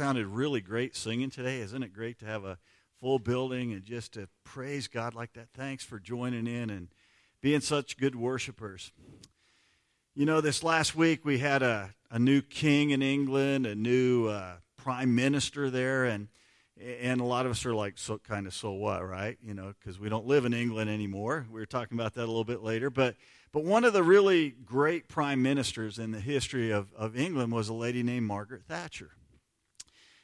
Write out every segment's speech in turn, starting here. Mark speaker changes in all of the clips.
Speaker 1: sounded really great singing today. Isn't it great to have a full building and just to praise God like that? Thanks for joining in and being such good worshipers. You know, this last week we had a, a new king in England, a new uh, prime minister there, and and a lot of us are like, so kind of, so what, right? You know, because we don't live in England anymore. We were talking about that a little bit later, but but one of the really great prime ministers in the history of, of England was a lady named Margaret Thatcher.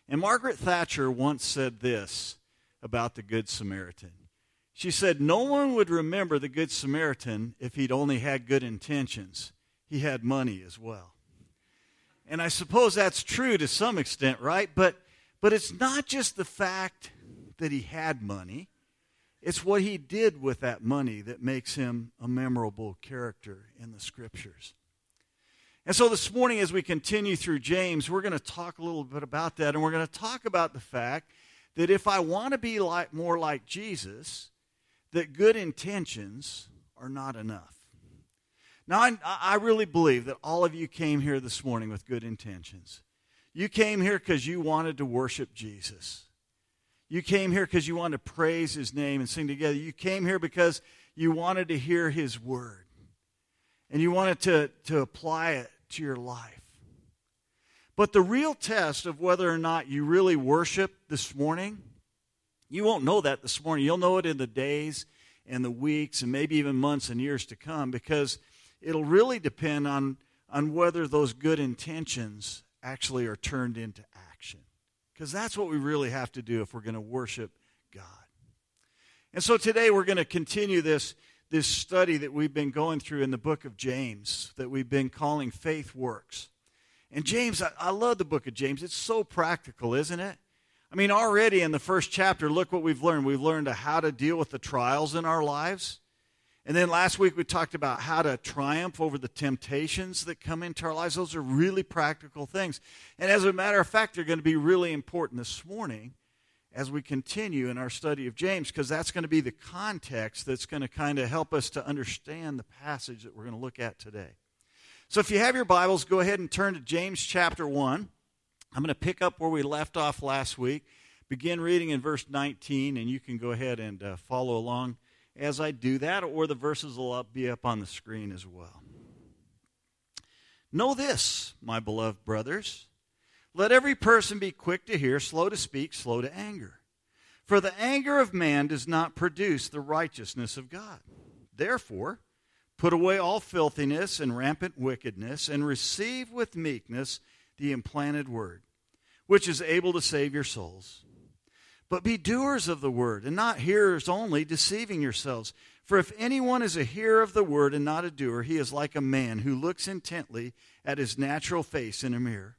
Speaker 1: And Margaret Thatcher once said this about the Good Samaritan. She said, No one would remember the Good Samaritan if he'd only had good intentions. He had money as well. And I suppose that's true to some extent, right? But, but it's not just the fact that he had money, it's what he did with that money that makes him a memorable character in the scriptures. And so this morning, as we continue through James, we're going to talk a little bit about that. And we're going to talk about the fact that if I want to be like, more like Jesus, that good intentions are not enough. Now, I, I really believe that all of you came here this morning with good intentions. You came here because you wanted to worship Jesus. You came here because you wanted to praise his name and sing together. You came here because you wanted to hear his word. And you wanted to, to apply it to your life. But the real test of whether or not you really worship this morning, you won't know that this morning. You'll know it in the days and the weeks and maybe even months and years to come because it'll really depend on, on whether those good intentions actually are turned into action. because that's what we really have to do if we're going to worship God. And so today we're going to continue this, this study that we've been going through in the book of James that we've been calling Faith Works. And James, I, I love the book of James. It's so practical, isn't it? I mean, already in the first chapter, look what we've learned. We've learned how to deal with the trials in our lives. And then last week we talked about how to triumph over the temptations that come into our lives. Those are really practical things. And as a matter of fact, they're going to be really important this morning as we continue in our study of James, because that's going to be the context that's going to kind of help us to understand the passage that we're going to look at today. So if you have your Bibles, go ahead and turn to James chapter 1. I'm going to pick up where we left off last week. Begin reading in verse 19, and you can go ahead and uh, follow along as I do that, or the verses will be up on the screen as well. Know this, my beloved brothers. Let every person be quick to hear, slow to speak, slow to anger. For the anger of man does not produce the righteousness of God. Therefore, put away all filthiness and rampant wickedness, and receive with meekness the implanted word, which is able to save your souls. But be doers of the word, and not hearers only, deceiving yourselves. For if anyone is a hearer of the word and not a doer, he is like a man who looks intently at his natural face in a mirror.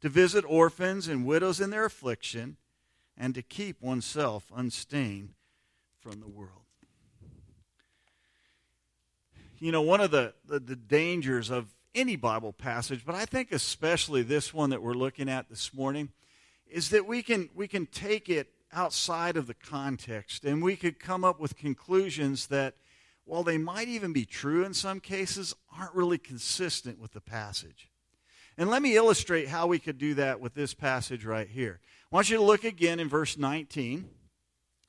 Speaker 1: to visit orphans and widows in their affliction, and to keep oneself unstained from the world. You know, one of the, the, the, dangers of any Bible passage, but I think especially this one that we're looking at this morning, is that we can, we can take it outside of the context, and we could come up with conclusions that, while they might even be true in some cases, aren't really consistent with the passage. And let me illustrate how we could do that with this passage right here. I want you to look again in verse 19.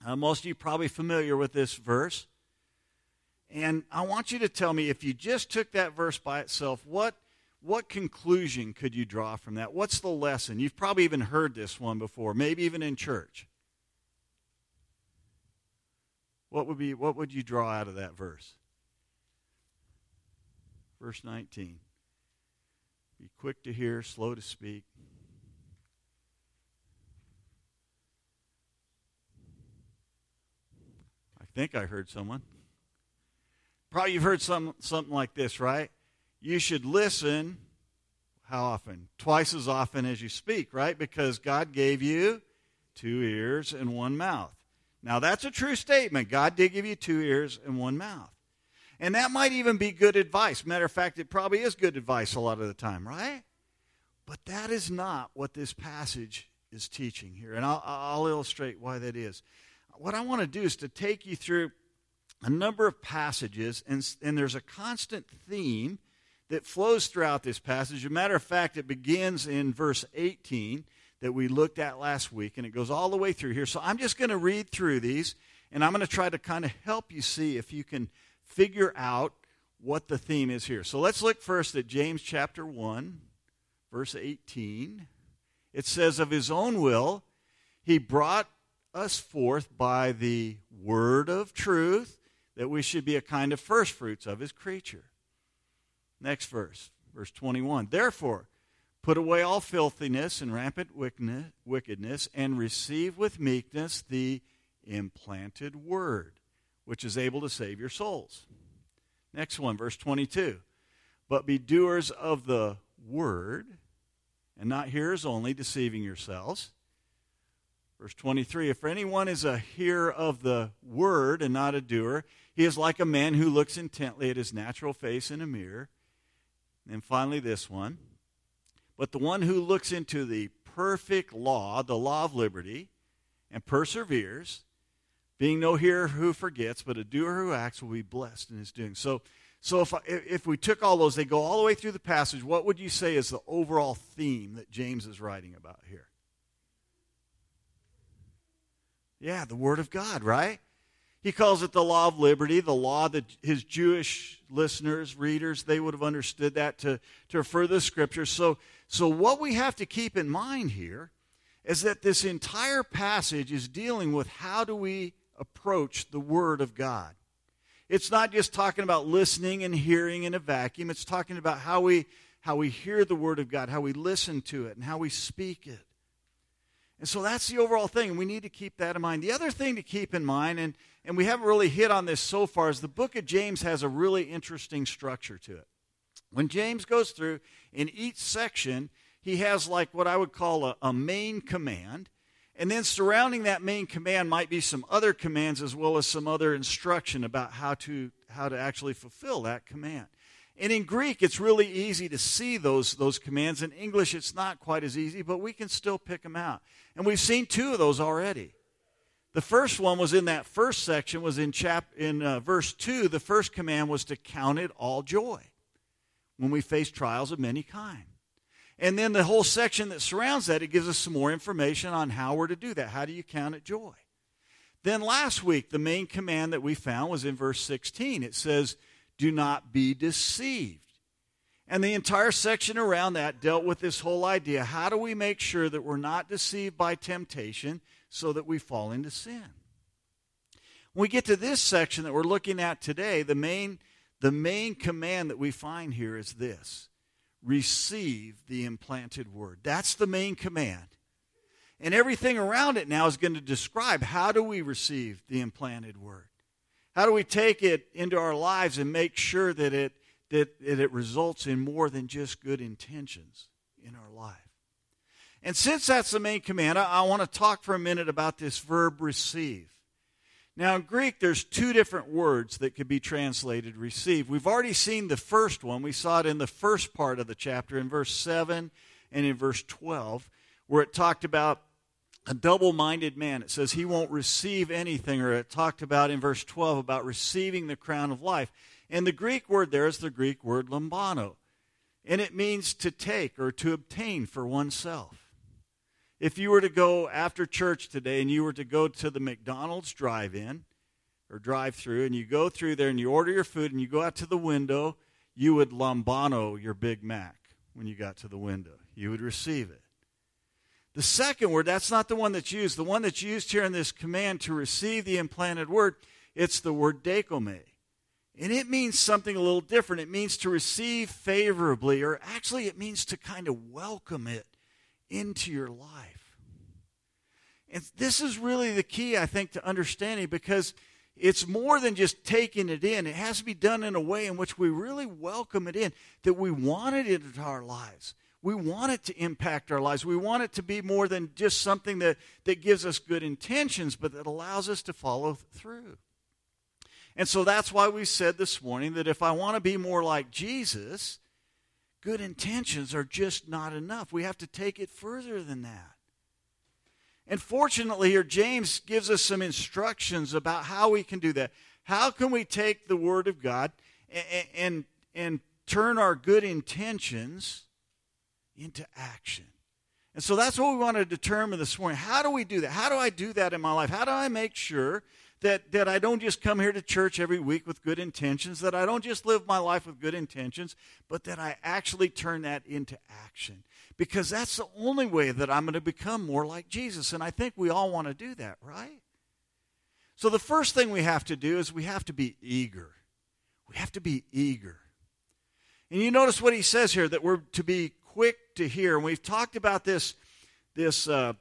Speaker 1: Uh, most of you probably familiar with this verse. And I want you to tell me if you just took that verse by itself, what, what conclusion could you draw from that? What's the lesson? You've probably even heard this one before, maybe even in church. What would be what would you draw out of that verse? Verse 19. Be quick to hear, slow to speak. I think I heard someone. Probably you've heard some, something like this, right? You should listen how often? Twice as often as you speak, right? Because God gave you two ears and one mouth. Now, that's a true statement. God did give you two ears and one mouth. And that might even be good advice. Matter of fact, it probably is good advice a lot of the time, right? But that is not what this passage is teaching here. And I'll, I'll illustrate why that is. What I want to do is to take you through a number of passages, and, and there's a constant theme that flows throughout this passage. As a matter of fact, it begins in verse 18 that we looked at last week, and it goes all the way through here. So I'm just going to read through these, and I'm going to try to kind of help you see if you can figure out what the theme is here. So let's look first at James chapter 1, verse 18. It says, Of his own will, he brought us forth by the word of truth, that we should be a kind of first fruits of his creature. Next verse, verse 21. Therefore, put away all filthiness and rampant wickedness, and receive with meekness the implanted word, which is able to save your souls. Next one, verse 22. But be doers of the word, and not hearers only, deceiving yourselves. Verse 23 If anyone is a hearer of the word and not a doer, he is like a man who looks intently at his natural face in a mirror. And finally, this one. But the one who looks into the perfect law, the law of liberty, and perseveres, being no hearer who forgets, but a doer who acts, will be blessed in his doing. So, so if, if we took all those, they go all the way through the passage, what would you say is the overall theme that James is writing about here? Yeah, the Word of God, right? He calls it the law of liberty, the law that his Jewish listeners, readers, they would have understood that to, to refer to the scriptures. So, so, what we have to keep in mind here is that this entire passage is dealing with how do we approach the Word of God. It's not just talking about listening and hearing in a vacuum, it's talking about how we, how we hear the Word of God, how we listen to it, and how we speak it. And so that's the overall thing. We need to keep that in mind. The other thing to keep in mind, and, and we haven't really hit on this so far, is the book of James has a really interesting structure to it. When James goes through, in each section, he has like what I would call a, a main command. And then surrounding that main command might be some other commands as well as some other instruction about how to, how to actually fulfill that command. And in Greek, it's really easy to see those, those commands. In English, it's not quite as easy, but we can still pick them out. And we've seen two of those already. The first one was in that first section, was in, chap, in uh, verse 2. The first command was to count it all joy when we face trials of many kinds. And then the whole section that surrounds that, it gives us some more information on how we're to do that. How do you count it joy? Then last week, the main command that we found was in verse 16. It says, Do not be deceived. And the entire section around that dealt with this whole idea how do we make sure that we're not deceived by temptation so that we fall into sin? When we get to this section that we're looking at today, the main, the main command that we find here is this receive the implanted word. That's the main command. And everything around it now is going to describe how do we receive the implanted word? How do we take it into our lives and make sure that it, that, that it results in more than just good intentions in our life? And since that's the main command, I, I want to talk for a minute about this verb receive. Now, in Greek, there's two different words that could be translated receive. We've already seen the first one. We saw it in the first part of the chapter in verse 7 and in verse 12, where it talked about a double minded man. It says he won't receive anything, or it talked about in verse 12 about receiving the crown of life. And the Greek word there is the Greek word lambano, and it means to take or to obtain for oneself. If you were to go after church today and you were to go to the McDonald's drive in or drive through and you go through there and you order your food and you go out to the window, you would lambano your Big Mac when you got to the window. You would receive it. The second word, that's not the one that's used. The one that's used here in this command to receive the implanted word, it's the word dechomai. And it means something a little different. It means to receive favorably, or actually, it means to kind of welcome it into your life. And this is really the key, I think, to understanding because it's more than just taking it in. It has to be done in a way in which we really welcome it in, that we want it into our lives. We want it to impact our lives. We want it to be more than just something that, that gives us good intentions, but that allows us to follow through. And so that's why we said this morning that if I want to be more like Jesus, good intentions are just not enough. We have to take it further than that. And fortunately, here, James gives us some instructions about how we can do that. How can we take the Word of God and, and, and turn our good intentions into action? And so that's what we want to determine this morning. How do we do that? How do I do that in my life? How do I make sure that, that I don't just come here to church every week with good intentions, that I don't just live my life with good intentions, but that I actually turn that into action. Because that's the only way that I'm going to become more like Jesus. And I think we all want to do that, right? So the first thing we have to do is we have to be eager. We have to be eager. And you notice what he says here that we're to be quick to hear. And we've talked about this, this uh,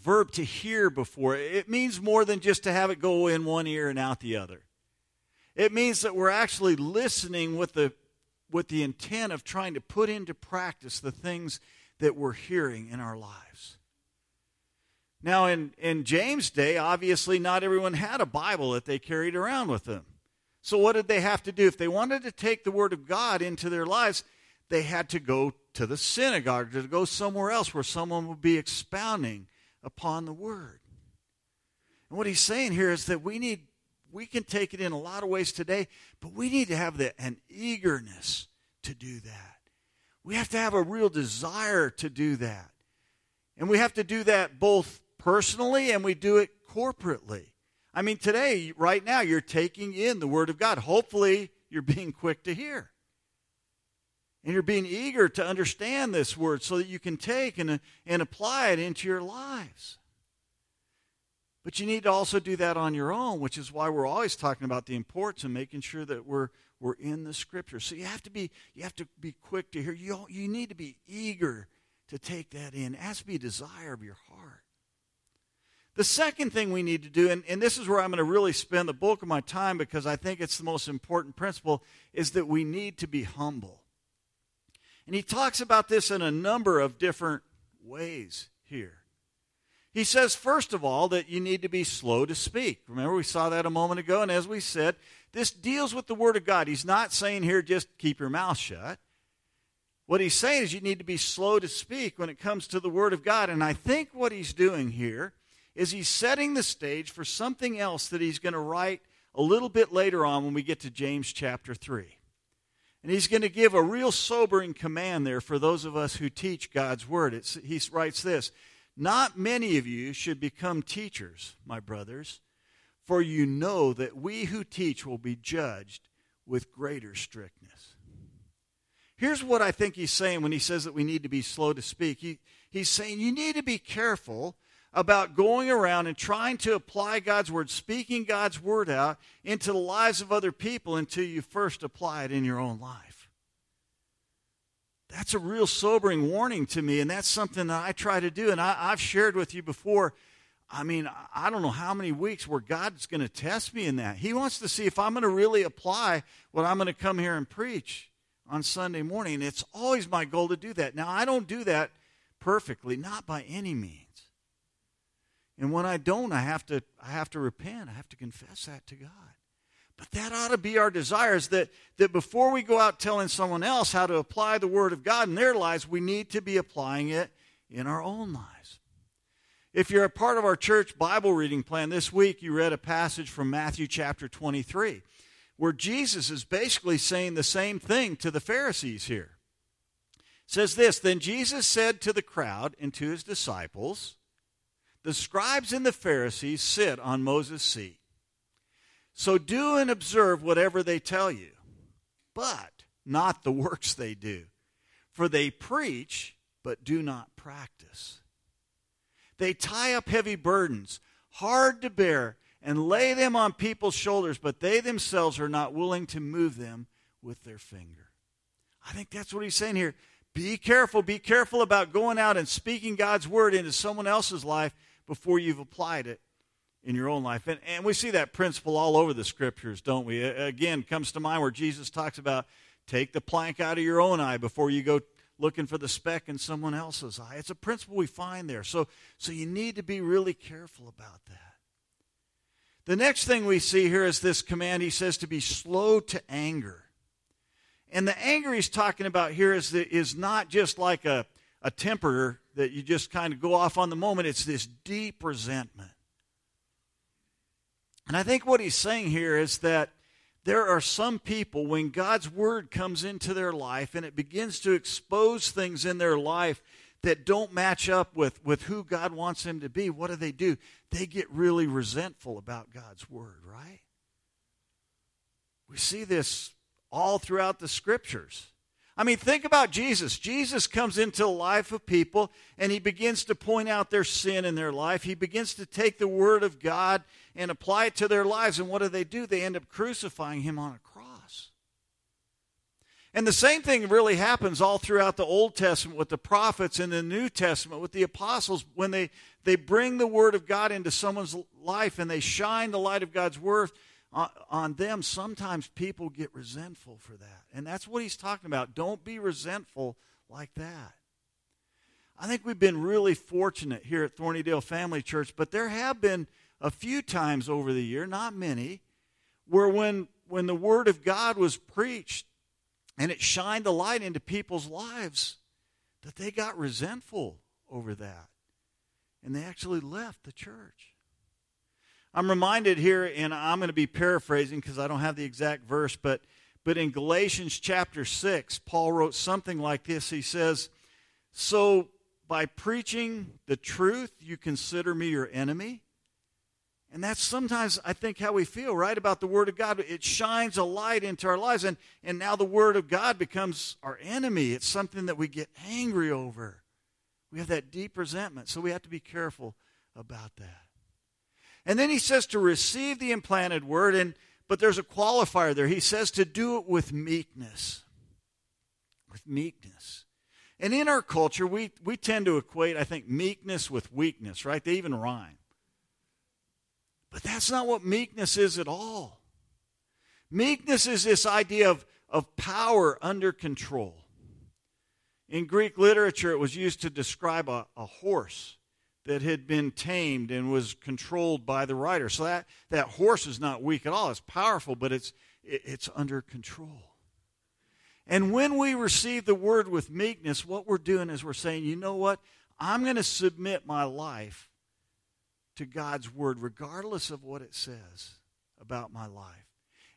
Speaker 1: verb to hear before. It means more than just to have it go in one ear and out the other. It means that we're actually listening with the, with the intent of trying to put into practice the things that we're hearing in our lives. Now, in, in James' day, obviously not everyone had a Bible that they carried around with them. So, what did they have to do? If they wanted to take the Word of God into their lives, they had to go to the synagogue, to go somewhere else where someone would be expounding upon the word. And what he's saying here is that we need we can take it in a lot of ways today, but we need to have the, an eagerness to do that. We have to have a real desire to do that. And we have to do that both personally and we do it corporately. I mean, today, right now, you're taking in the Word of God. Hopefully, you're being quick to hear. And you're being eager to understand this word so that you can take and, uh, and apply it into your lives. But you need to also do that on your own, which is why we're always talking about the importance of making sure that we're, we're in the scripture. So you have to be, you have to be quick to hear. You, you need to be eager to take that in. It has to be a desire of your heart. The second thing we need to do, and, and this is where I'm going to really spend the bulk of my time because I think it's the most important principle, is that we need to be humble. And he talks about this in a number of different ways here. He says, first of all, that you need to be slow to speak. Remember, we saw that a moment ago, and as we said, this deals with the Word of God. He's not saying here just keep your mouth shut. What he's saying is you need to be slow to speak when it comes to the Word of God. And I think what he's doing here is he's setting the stage for something else that he's going to write a little bit later on when we get to James chapter 3. And he's going to give a real sobering command there for those of us who teach God's word. It's, he writes this Not many of you should become teachers, my brothers, for you know that we who teach will be judged with greater strictness. Here's what I think he's saying when he says that we need to be slow to speak. He, he's saying you need to be careful about going around and trying to apply God's word, speaking God's word out into the lives of other people until you first apply it in your own life. That's a real sobering warning to me, and that's something that I try to do. And I, have shared with you before. I mean, I don't know how many weeks where God's going to test me in that. He wants to see if I'm going to really apply what I'm going to come here and preach on Sunday morning. It's always my goal to do that. Now, I don't do that perfectly, not by any means. And when I don't, I have to I have to repent. I have to confess that to God. But that ought to be our desires that, that before we go out telling someone else how to apply the Word of God in their lives, we need to be applying it in our own lives. If you're a part of our church Bible reading plan this week, you read a passage from Matthew chapter 23 where Jesus is basically saying the same thing to the Pharisees here. It says this Then Jesus said to the crowd and to his disciples, the scribes and the Pharisees sit on Moses' seat. So do and observe whatever they tell you, but not the works they do. For they preach, but do not practice. They tie up heavy burdens, hard to bear, and lay them on people's shoulders, but they themselves are not willing to move them with their finger. I think that's what he's saying here. Be careful, be careful about going out and speaking God's word into someone else's life before you've applied it in your own life. And, and we see that principle all over the scriptures, don't we? Again, comes to mind where Jesus talks about take the plank out of your own eye before you go looking for the speck in someone else's eye. It's a principle we find there. So, so you need to be really careful about that. The next thing we see here is this command. He says to be slow to anger. And the anger he's talking about here is, the, is not just like a, a temper that you just kind of go off on the moment, it's this deep resentment. And I think what he's saying here is that there are some people, when God's word comes into their life and it begins to expose things in their life that don't match up with, with who God wants them to be, what do they do? They get really resentful about God's word, right? We see this all throughout the scriptures. I mean, think about Jesus. Jesus comes into the life of people and he begins to point out their sin in their life. He begins to take the word of God and apply it to their lives. And what do they do? They end up crucifying him on a cross. And the same thing really happens all throughout the Old Testament with the prophets and the New Testament with the apostles when they, they bring the word of God into someone's life and they shine the light of God's word on them, sometimes people get resentful for that. And that's what he's talking about. Don't be resentful like that. I think we've been really fortunate here at Thornydale Family Church, but there have been a few times over the year, not many, where when, when the Word of God was preached and it shined the light into people's lives, that they got resentful over that. And they actually left the church. I'm reminded here, and I'm going to be paraphrasing because I don't have the exact verse, but, but in Galatians chapter 6, Paul wrote something like this. He says, So by preaching the truth, you consider me your enemy. And that's sometimes, I think, how we feel, right, about the Word of God. It shines a light into our lives, and, and now the Word of God becomes our enemy. It's something that we get angry over. We have that deep resentment, so we have to be careful about that. And then he says to receive the implanted word, and but there's a qualifier there. He says to do it with meekness. With meekness. And in our culture, we, we tend to equate, I think, meekness with weakness, right? They even rhyme. But that's not what meekness is at all. Meekness is this idea of, of power under control. In Greek literature, it was used to describe a, a horse that had been tamed and was controlled by the rider. So that, that horse is not weak at all. It's powerful, but it's, it, it's under control. And when we receive the word with meekness, what we're doing is we're saying, you know what? I'm going to submit my life to God's word, regardless of what it says about my life.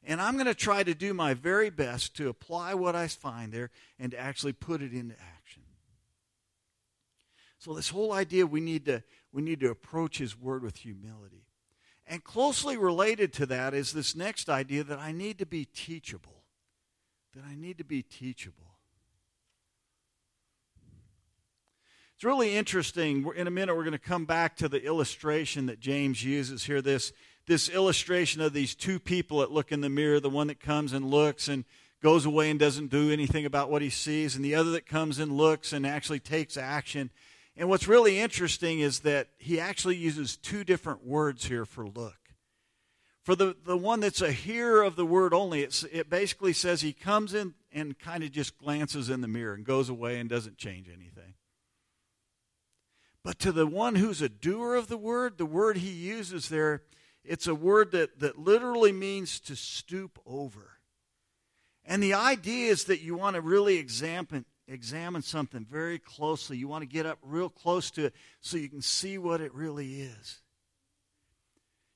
Speaker 1: And I'm going to try to do my very best to apply what I find there and to actually put it into action. So this whole idea we need to we need to approach his word with humility. And closely related to that is this next idea that I need to be teachable. That I need to be teachable. It's really interesting. In a minute, we're going to come back to the illustration that James uses here. This, this illustration of these two people that look in the mirror the one that comes and looks and goes away and doesn't do anything about what he sees, and the other that comes and looks and actually takes action. And what's really interesting is that he actually uses two different words here for look. For the, the one that's a hearer of the word only, it basically says he comes in and kind of just glances in the mirror and goes away and doesn't change anything. But to the one who's a doer of the word, the word he uses there, it's a word that, that literally means to stoop over. And the idea is that you want to really examine, examine something very closely. You want to get up real close to it so you can see what it really is.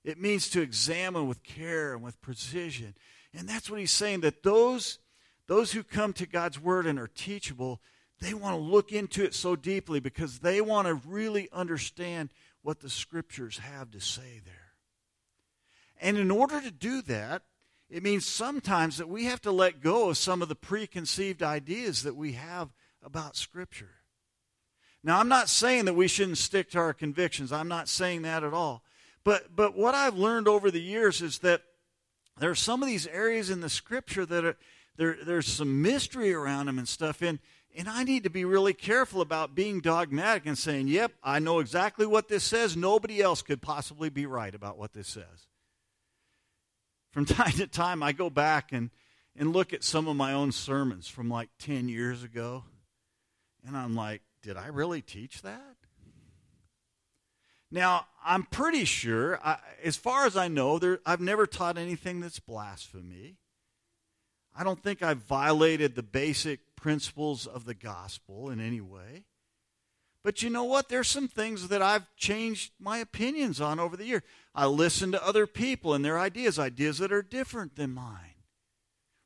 Speaker 1: It means to examine with care and with precision. And that's what he's saying that those, those who come to God's word and are teachable, they want to look into it so deeply because they want to really understand what the scriptures have to say there. And in order to do that, it means sometimes that we have to let go of some of the preconceived ideas that we have about Scripture. Now, I'm not saying that we shouldn't stick to our convictions. I'm not saying that at all. But, but what I've learned over the years is that there are some of these areas in the Scripture that are, there, there's some mystery around them and stuff. And, and I need to be really careful about being dogmatic and saying, yep, I know exactly what this says. Nobody else could possibly be right about what this says from time to time, I go back and, and look at some of my own sermons from like 10 years ago. And I'm like, did I really teach that? Now, I'm pretty sure, I, as far as I know, there, I've never taught anything that's blasphemy. I don't think I've violated the basic principles of the gospel in any way. But you know what? There's some things that I've changed my opinions on over the year. I listen to other people and their ideas, ideas that are different than mine.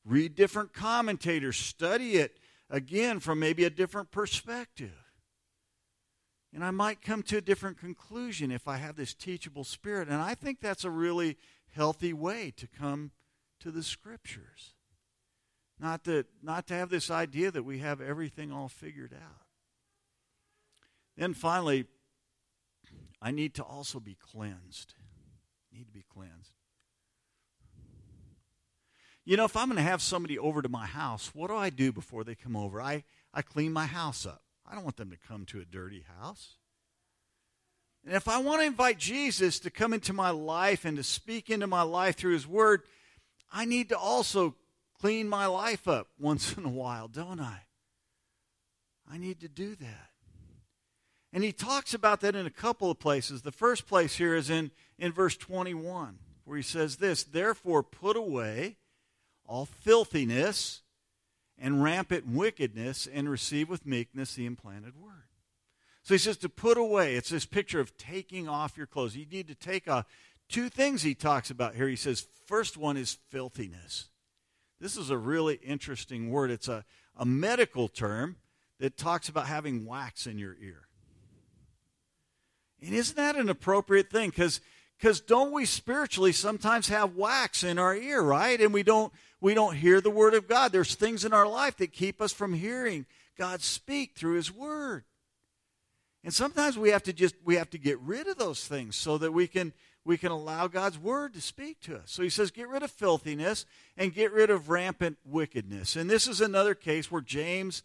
Speaker 1: Read different commentators, study it again from maybe a different perspective. And I might come to a different conclusion if I have this teachable spirit. And I think that's a really healthy way to come to the scriptures. Not to, not to have this idea that we have everything all figured out. Then finally, I need to also be cleansed. need to be cleansed. You know, if I'm going to have somebody over to my house, what do I do before they come over? I, I clean my house up. I don't want them to come to a dirty house. And if I want to invite Jesus to come into my life and to speak into my life through his word, I need to also clean my life up once in a while, don't I? I need to do that. And he talks about that in a couple of places. The first place here is in, in verse 21, where he says this Therefore, put away all filthiness and rampant wickedness, and receive with meekness the implanted word. So he says to put away. It's this picture of taking off your clothes. You need to take off. Two things he talks about here. He says, first one is filthiness. This is a really interesting word. It's a, a medical term that talks about having wax in your ear. And isn't that an appropriate thing? Because because don't we spiritually sometimes have wax in our ear, right? And we don't we don't hear the word of God. There's things in our life that keep us from hearing God speak through his word. And sometimes we have to just we have to get rid of those things so that we can we can allow God's word to speak to us. So he says get rid of filthiness and get rid of rampant wickedness. And this is another case where James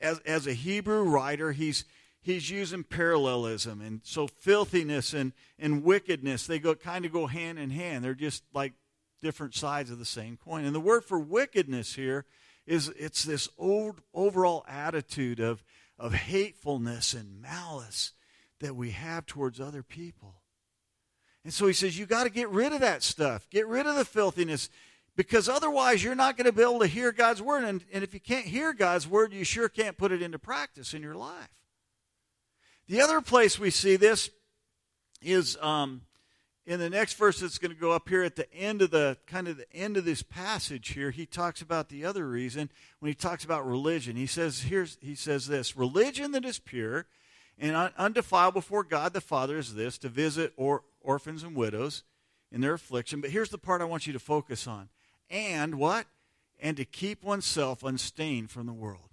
Speaker 1: as as a Hebrew writer, he's he's using parallelism. And so filthiness and, and wickedness, they go kind of go hand in hand. They're just like different sides of the same coin. And the word for wickedness here is it's this old overall attitude of, of hatefulness and malice that we have towards other people. And so he says, you got to get rid of that stuff. Get rid of the filthiness because otherwise you're not going to be able to hear God's word. And, and if you can't hear God's word, you sure can't put it into practice in your life. The other place we see this is um, in the next verse that's going to go up here at the end of the kind of the end of this passage here. He talks about the other reason when he talks about religion. He says here's he says this religion that is pure and undefiled before God the Father is this to visit or, orphans and widows in their affliction. But here's the part I want you to focus on. And what? And to keep oneself unstained from the world.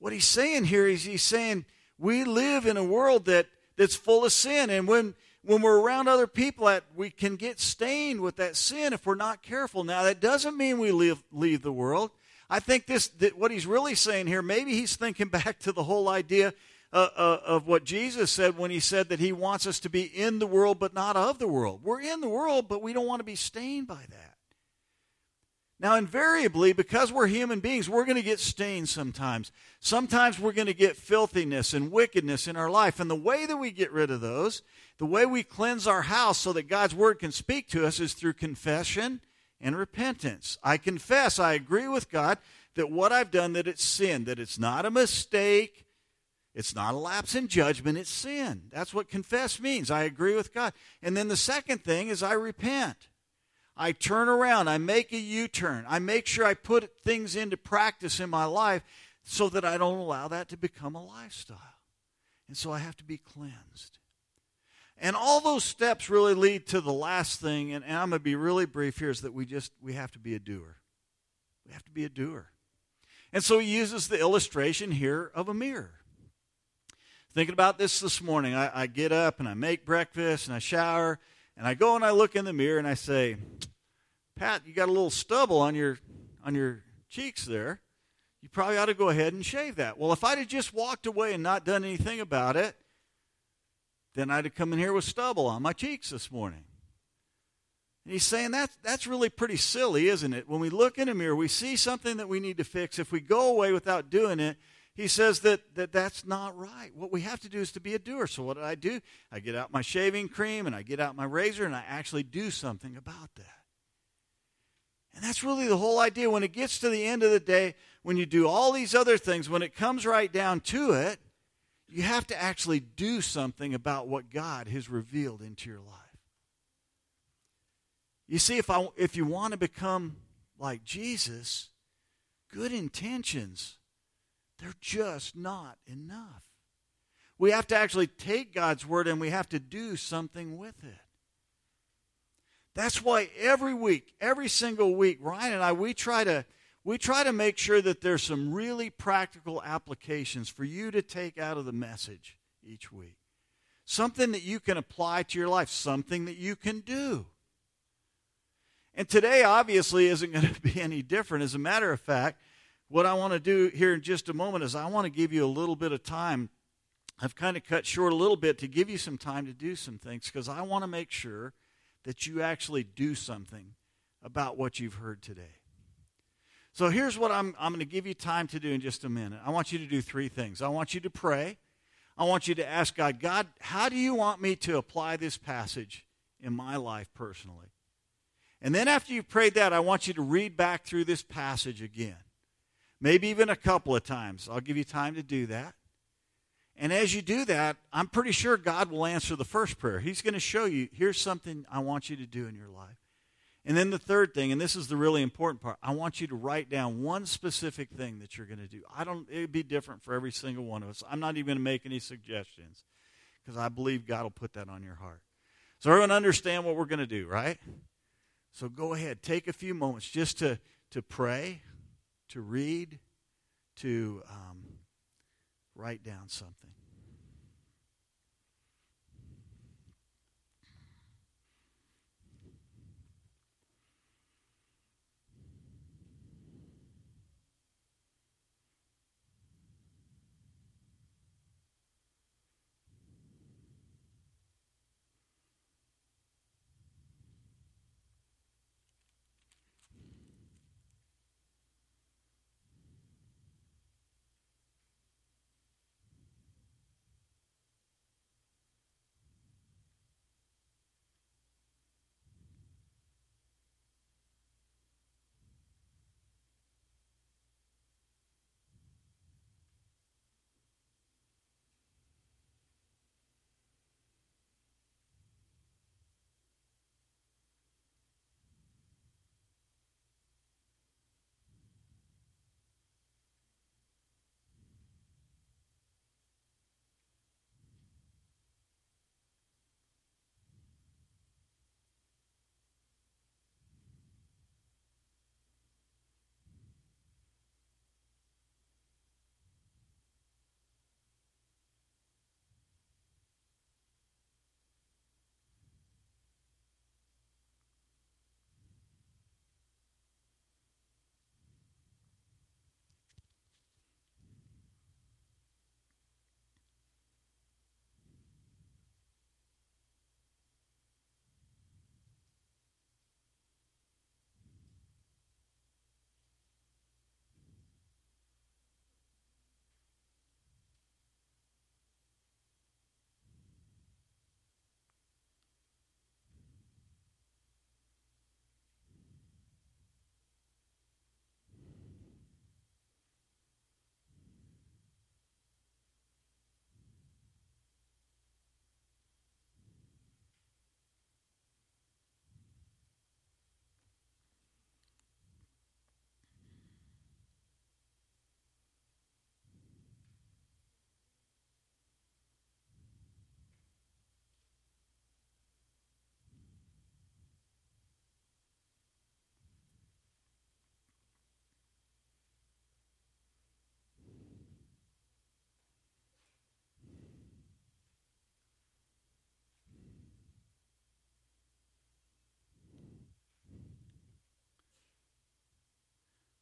Speaker 1: What he's saying here is he's saying we live in a world that, that's full of sin. And when, when we're around other people, that we can get stained with that sin if we're not careful. Now, that doesn't mean we leave, leave the world. I think this, that what he's really saying here, maybe he's thinking back to the whole idea uh, uh, of what Jesus said when he said that he wants us to be in the world but not of the world. We're in the world, but we don't want to be stained by that. Now, invariably, because we're human beings, we're going to get stained sometimes. Sometimes we're going to get filthiness and wickedness in our life. And the way that we get rid of those, the way we cleanse our house so that God's word can speak to us, is through confession and repentance. I confess, I agree with God that what I've done, that it's sin, that it's not a mistake, it's not a lapse in judgment, it's sin. That's what confess means. I agree with God. And then the second thing is I repent. I turn around, I make a U turn, I make sure I put things into practice in my life so that I don't allow that to become a lifestyle. And so I have to be cleansed. And all those steps really lead to the last thing, and, and I'm going to be really brief here, is that we just we have to be a doer. We have to be a doer. And so he uses the illustration here of a mirror. Thinking about this this morning, I, I get up and I make breakfast and I shower and I go and I look in the mirror and I say, Pat, you got a little stubble on your on your cheeks there. You probably ought to go ahead and shave that. Well, if I'd have just walked away and not done anything about it, then I'd have come in here with stubble on my cheeks this morning. And he's saying that's, that's really pretty silly, isn't it? When we look in a mirror, we see something that we need to fix. If we go away without doing it, he says that, that that's not right. What we have to do is to be a doer. So, what did I do? I get out my shaving cream and I get out my razor and I actually do something about that. And that's really the whole idea. When it gets to the end of the day, when you do all these other things, when it comes right down to it, you have to actually do something about what God has revealed into your life. You see, if, I, if you want to become like Jesus, good intentions, they're just not enough. We have to actually take God's word and we have to do something with it. That's why every week, every single week, Ryan and I, we try to we try to make sure that there's some really practical applications for you to take out of the message each week. Something that you can apply to your life, something that you can do. And today, obviously, isn't going to be any different. As a matter of fact, what I want to do here in just a moment is I want to give you a little bit of time. I've kind of cut short a little bit to give you some time to do some things because I want to make sure that you actually do something about what you've heard today. So here's what I'm, I'm going to give you time to do in just a minute. I want you to do three things. I want you to pray. I want you to ask God, God, how do you want me to apply this passage in my life personally? And then after you've prayed that, I want you to read back through this passage again. Maybe even a couple of times. I'll give you time to do that. And as you do that, I'm pretty sure God will answer the first prayer. He's going to show you, here's something I want you to do in your life. And then the third thing, and this is the really important part, I want you to write down one specific thing that you're going to do. I don't it'd be different for every single one of us. I'm not even going to make any suggestions because I believe God will put that on your heart. So everyone understand what we're going to do, right? So go ahead, take a few moments just to to pray, to read, to um, write down something.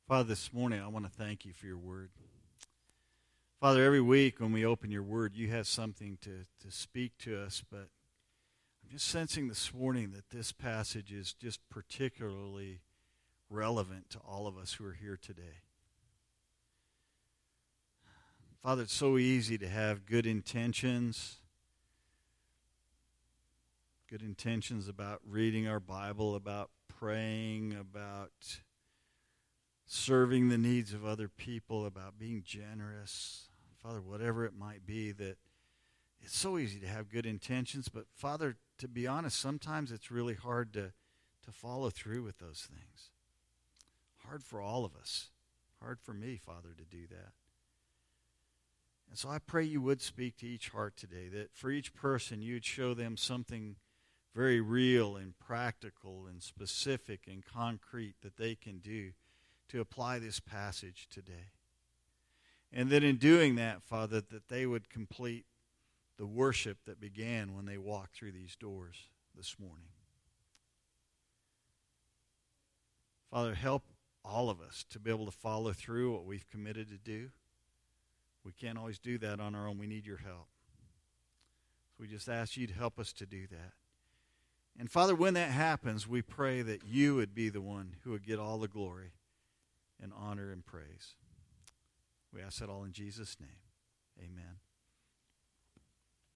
Speaker 1: Father, this morning I want to thank you for your word. Father, every week when we open your word, you have something to, to speak to us, but I'm just sensing this morning that this passage is just particularly relevant to all of us who are here today. Father, it's so easy to have good intentions. Good intentions about reading our Bible, about praying, about serving the needs of other people, about being generous. Father, whatever it might be, that it's so easy to have good intentions, but Father, to be honest, sometimes it's really hard to, to follow through with those things. Hard for all of us. Hard for me, Father, to do that. And so I pray you would speak to each heart today, that for each person you'd show them something very real and practical and specific and concrete that they can do to apply this passage today. And that in doing that, Father, that they would complete the worship that began when they walked through these doors this morning. Father, help all of us to be able to follow through what we've committed to do. We can't always do that on our own. We need your help. So we just ask you to help us to do that. And Father, when that happens, we pray that you would be the one who would get all the glory and honor and praise. We ask that all in Jesus' name. Amen.